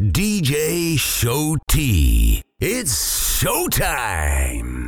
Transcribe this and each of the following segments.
DJ Show T. It's showtime.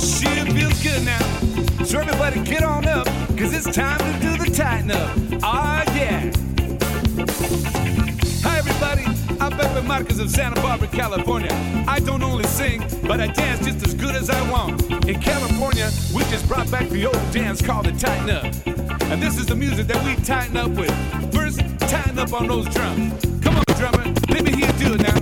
this shit, feels good now. So everybody get on up, cause it's time to do the tighten up. Ah, yeah. Hi, everybody. I'm Pepe Marcus of Santa Barbara, California. I don't only sing, but I dance just as good as I want. In California, we just brought back the old dance called the tighten up. And this is the music that we tighten up with. First, tighten up on those drums. Come on, drummer, let me hear you do it now.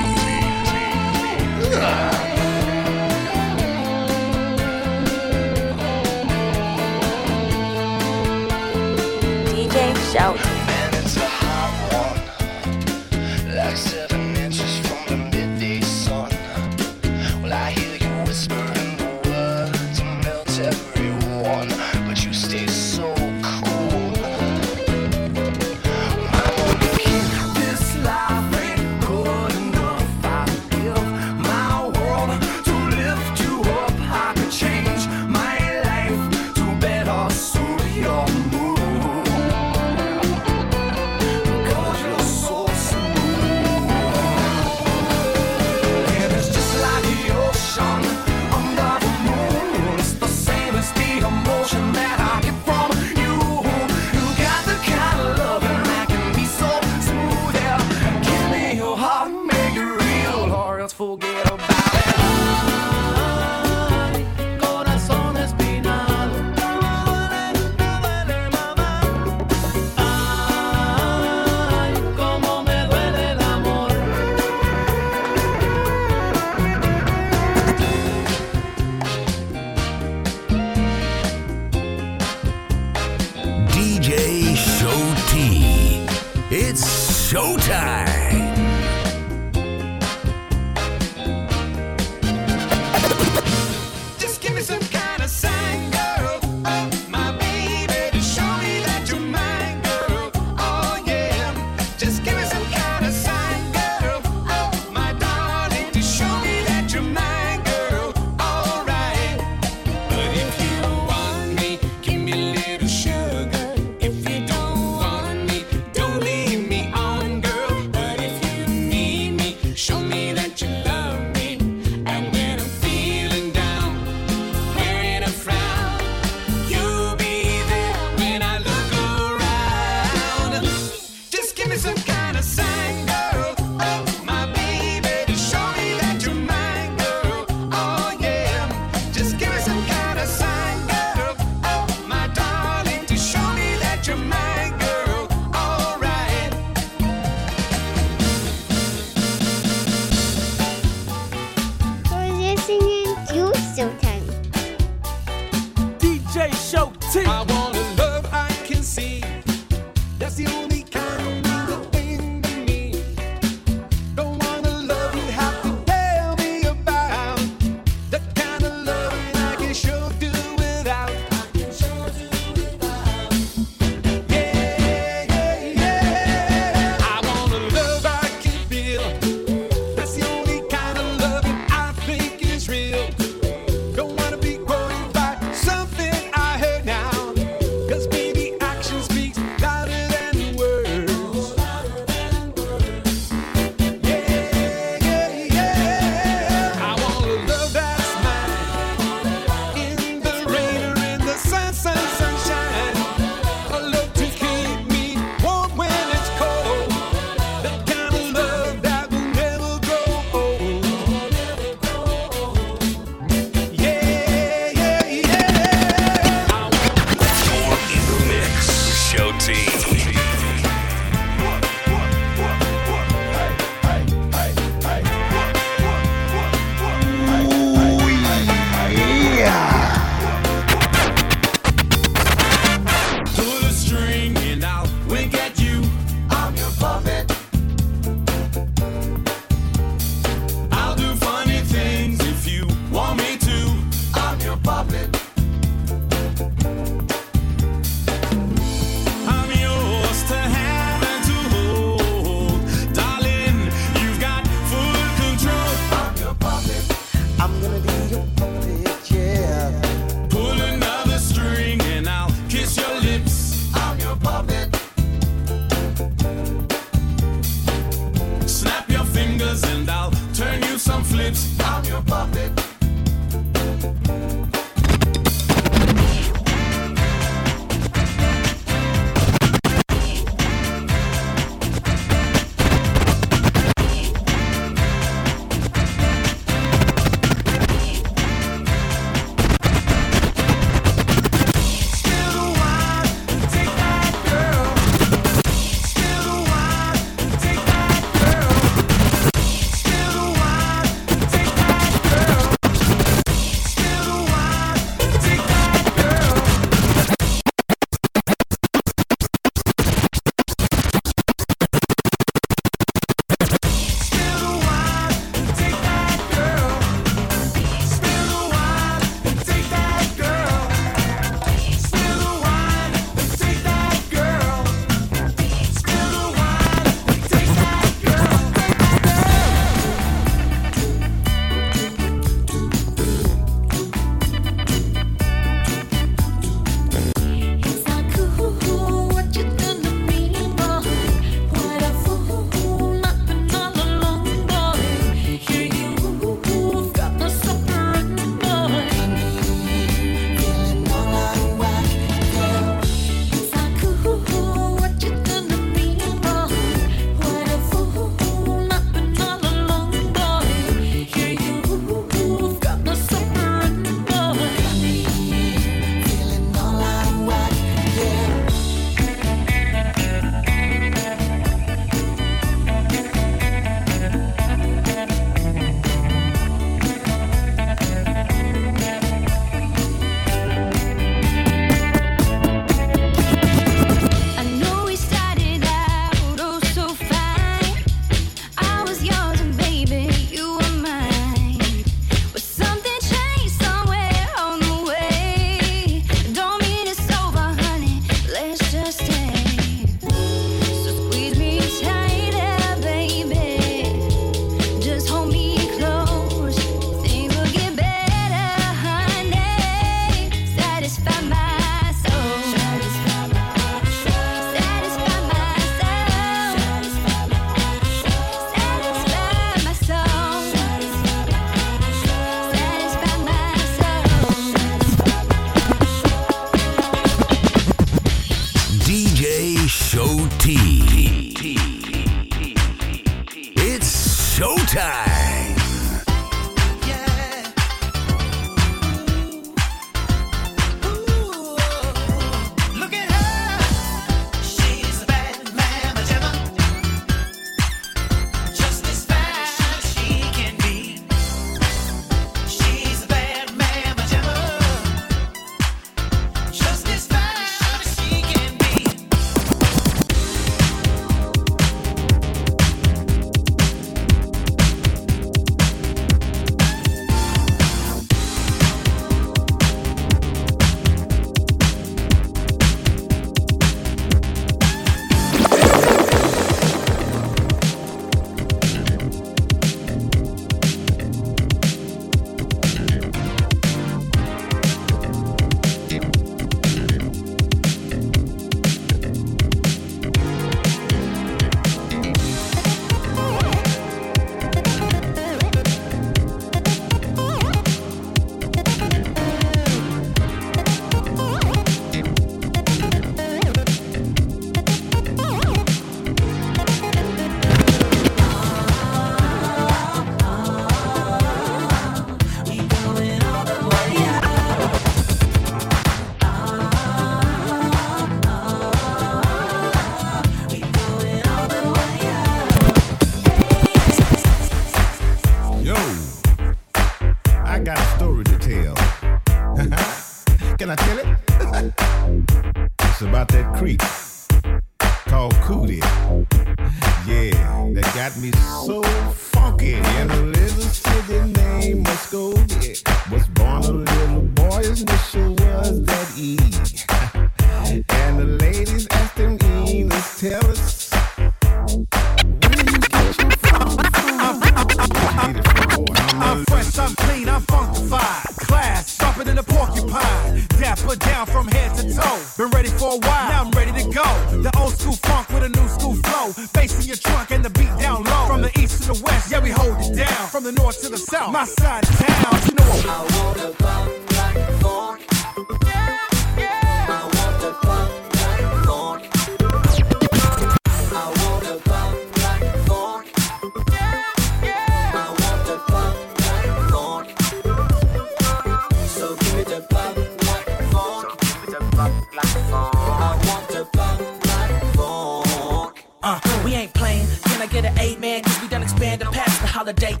Holiday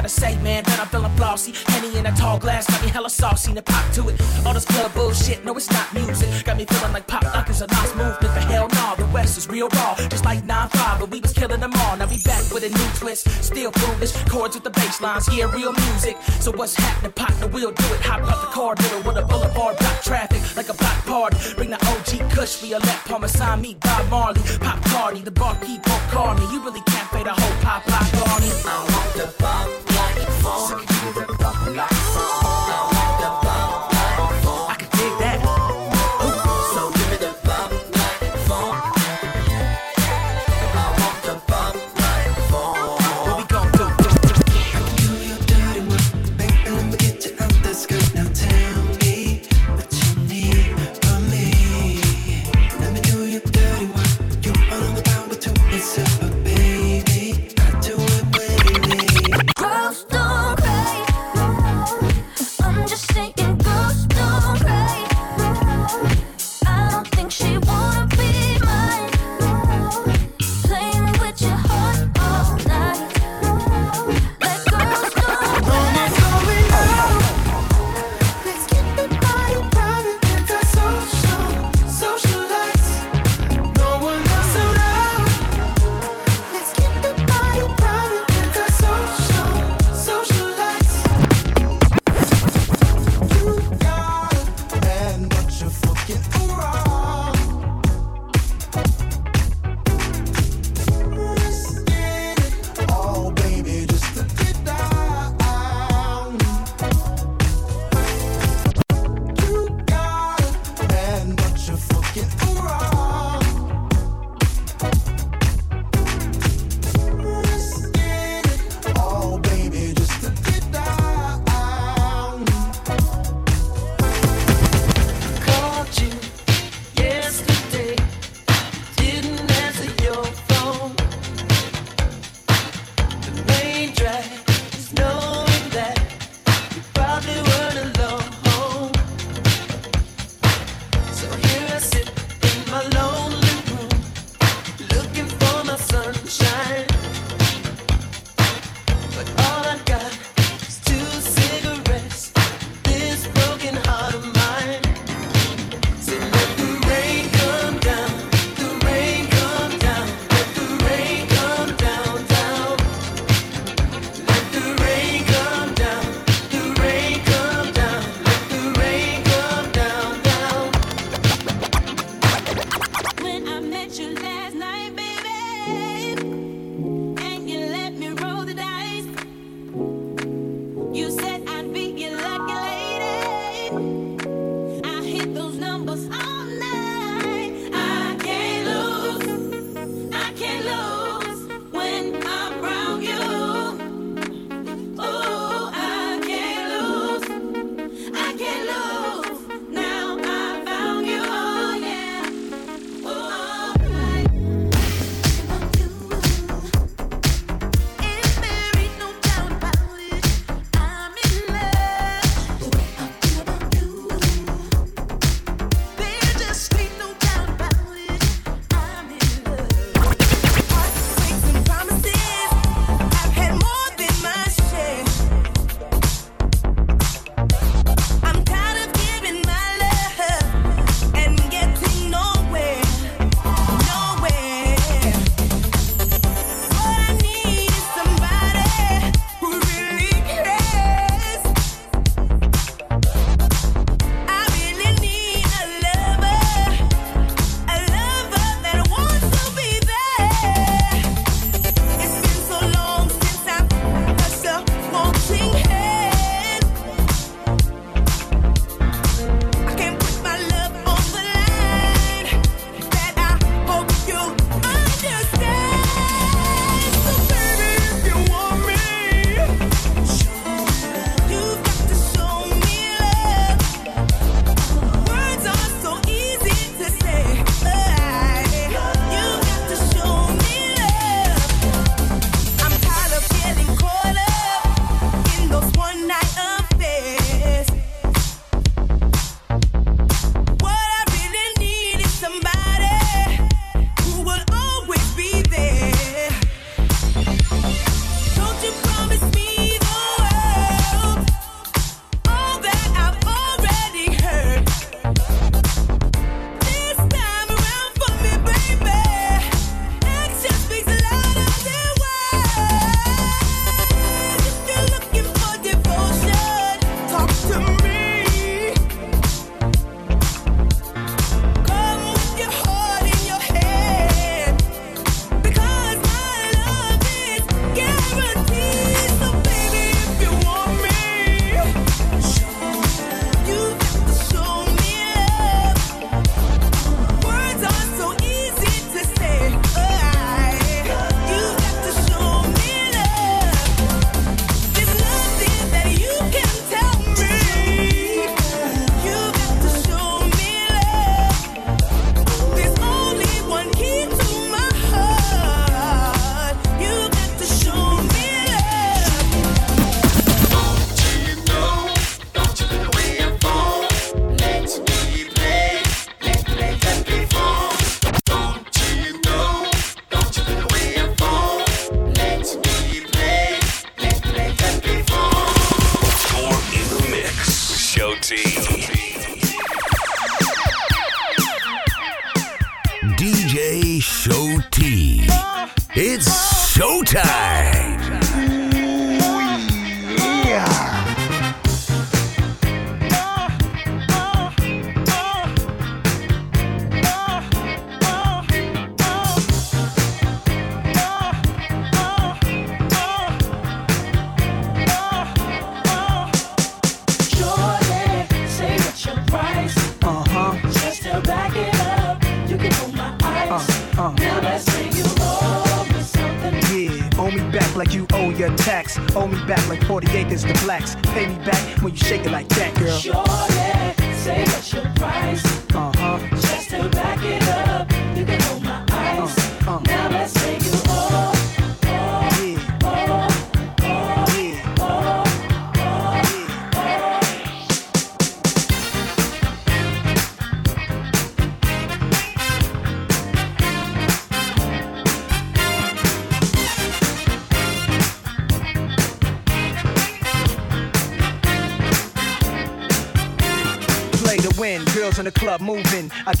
gotta say, man, that I'm feeling flossy. Henny in a tall glass, got me hella saucy. And pop to it. All this club bullshit, no, it's not music. Got me feeling like pop lock is a nice movement. But hell no, the West is real raw. Just like 9-5, but we was killing them all. Now we back with a new twist. Still foolish. Chords with the bass lines, yeah, real music. So what's happening, partner? We'll do it. Hop out the car, middle with a boulevard, block traffic like a block party. Bring the OG Kush, let Parmesan meet Bob Marley. Pop party, the barkeep won't call me. You really can't fade a whole pop pop. I want the bump like funk. So give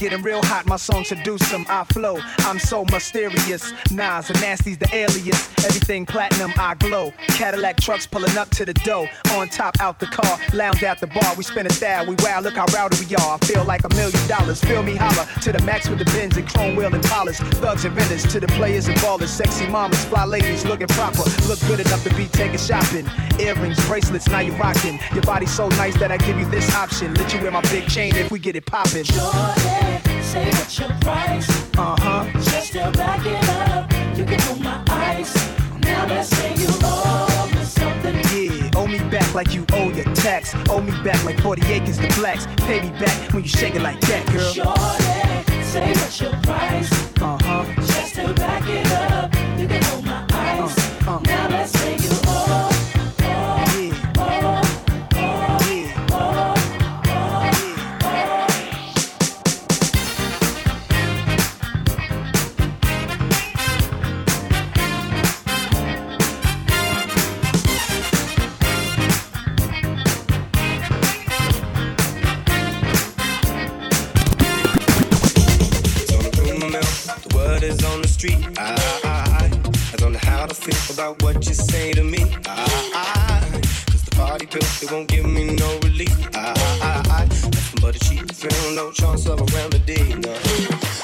getting real hot, my song seduce them. I flow, I'm so mysterious. Nas and Nasty's the alias. Everything platinum, I glow. Cadillac trucks pulling up to the dough. On top, out the car, lounge at the bar. We spin a style, we wow, look how rowdy we are. I feel like a million dollars. Feel me holler to the max with the bins and chrome wheel and polish. Thugs and vendors to the players and ballers. Sexy mamas, fly ladies looking proper. Look good enough to be taken shopping. Earrings, bracelets, now you rocking. Your body so nice that I give you this option. Let you wear my big chain if we get it poppin'. Shorty, say what's your price? Uh huh. Just to back it up, you can hold my eyes. Now let's say you owe me something. Yeah, owe me back like you owe your tax. Owe me back like 40 acres to blacks. Pay me back when you shake it like that, girl. Shorty, say what's your price? Uh huh. What you say to me. I, I, cause the party pill, it won't give me no relief. I, I, I, nothing but a cheap thrill, no chance of a remedy. No.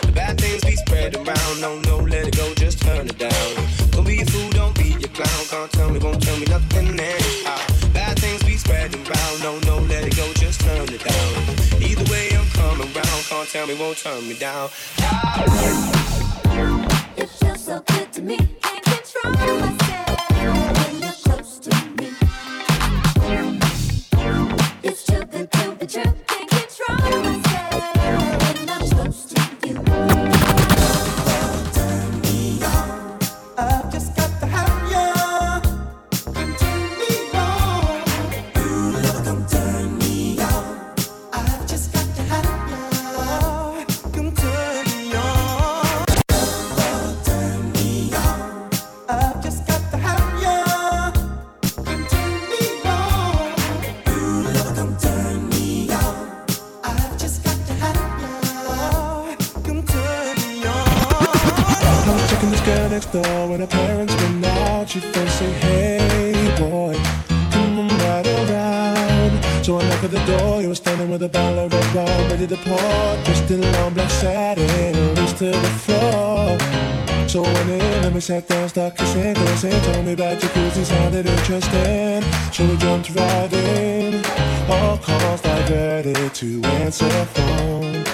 The bad things be spread around, no, no, let it go, just turn it down. Don't be a fool, don't be a clown, can't tell me, won't tell me nothing anyhow. Bad things be spreading around, no, no, let it go, just turn it down. Either way, I'm coming round, can't tell me, won't turn me down. It in sat down, start kissing, kissing. Told me about jacuzzi, sounded interesting. So we jumped right in. All calls diverted to answer phone.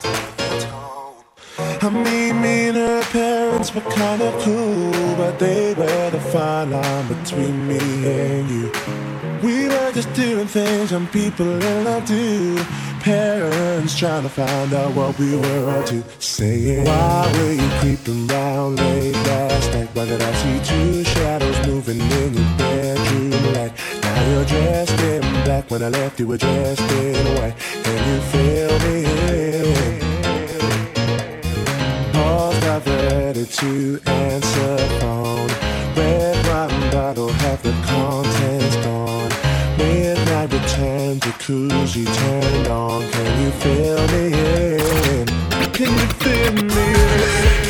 The tone. I mean, me and her parents were kind of cool, but they were the fine line between me and you. We were just doing things and people in love do. Parents trying to find out what we were up to. Saying, Why were you creeping round late last night? Why did I see two shadows moving in your bedroom light? Now you're dressed in black. When I left, you were dressed in white. Can you feel me? Paused, got ready to answer phone. Red wine bottle, have the contents gone and jacuzzi turned on. Can you feel me? Can you feel me?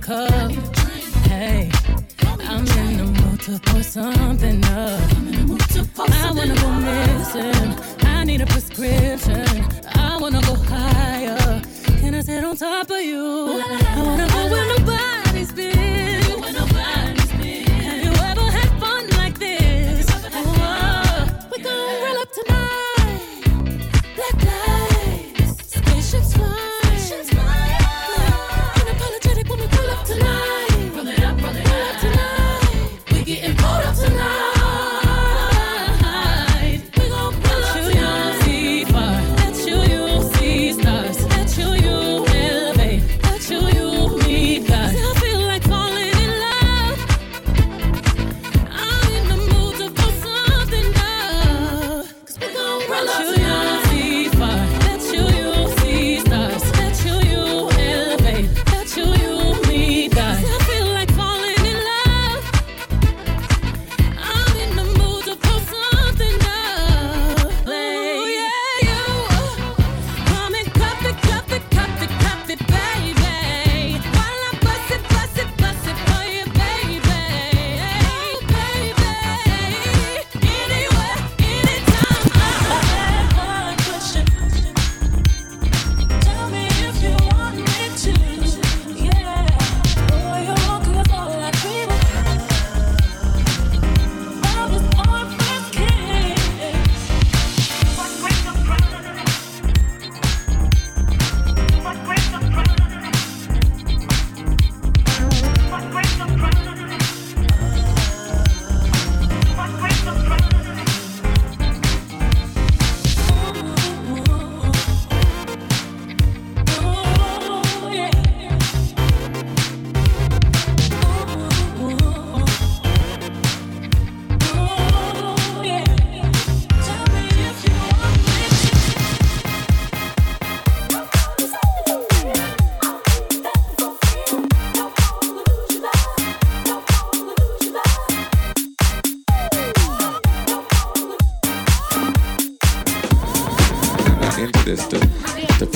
cup. Hey, I'm in the mood to pour something up. I wanna go missing. I need a prescription. I wanna go higher. Can I sit on top of you? I wanna go where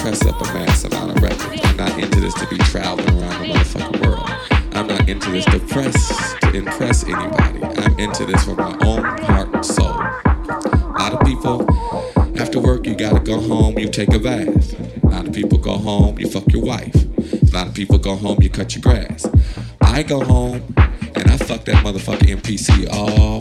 press up a mass amount of records. I'm not into this to be traveling around the motherfucking world. I'm not into this to press to impress anybody. I'm into this for my own heart and soul. A lot of people, after work, you gotta go home, you take a bath. A lot of people go home, you fuck your wife. A lot of people go home, you cut your grass. I go home and I fuck that motherfucking MPC all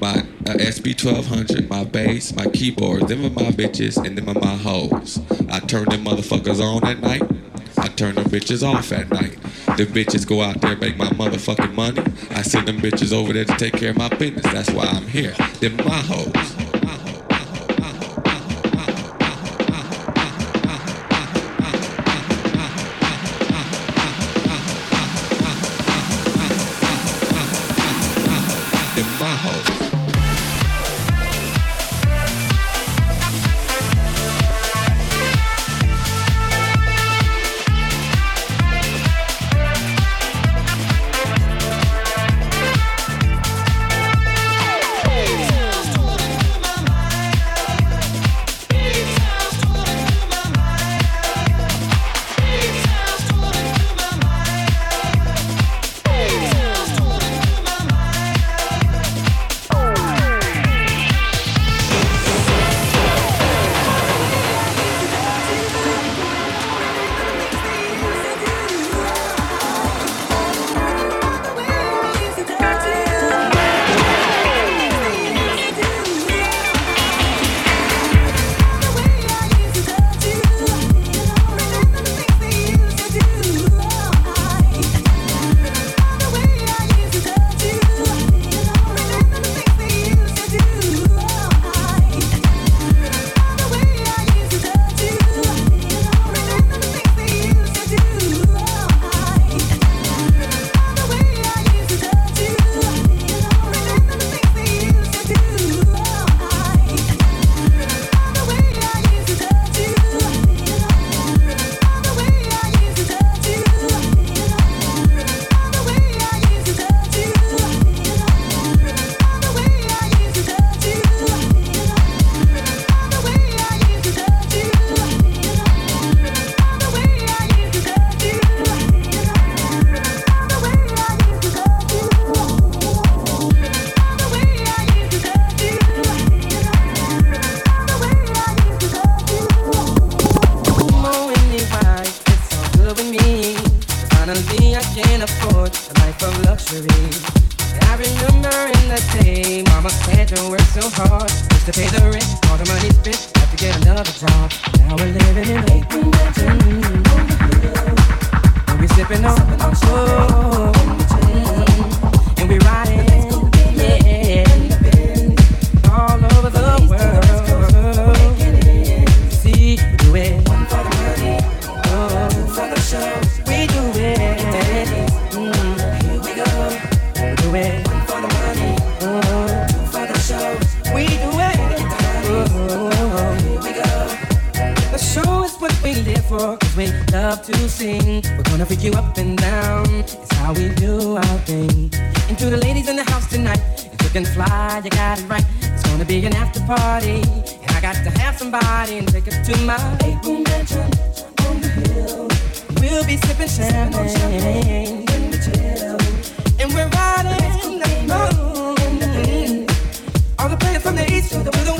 my uh, SP1200, my bass, my keyboard. Them are my bitches and them are my hoes. I turn them motherfuckers on at night. I turn them bitches off at night. The bitches go out there make my motherfucking money. I send them bitches over there to take care of my business. That's why I'm here. Them my hoes. To work so hard just to pay the rent. All the money spent, have to get another job. Now we're living in a mansion. And we're sipping on our soul. And we're riding, yeah, love to sing. We're gonna freak you up and down. It's how we do our thing. And to the ladies in the house tonight, if you can fly, you got it right. It's gonna be an after party. And I got to have somebody and take us to my eight room mansion on the hill. We'll be sipping champagne. And we're riding the moon. All the players from the east to the west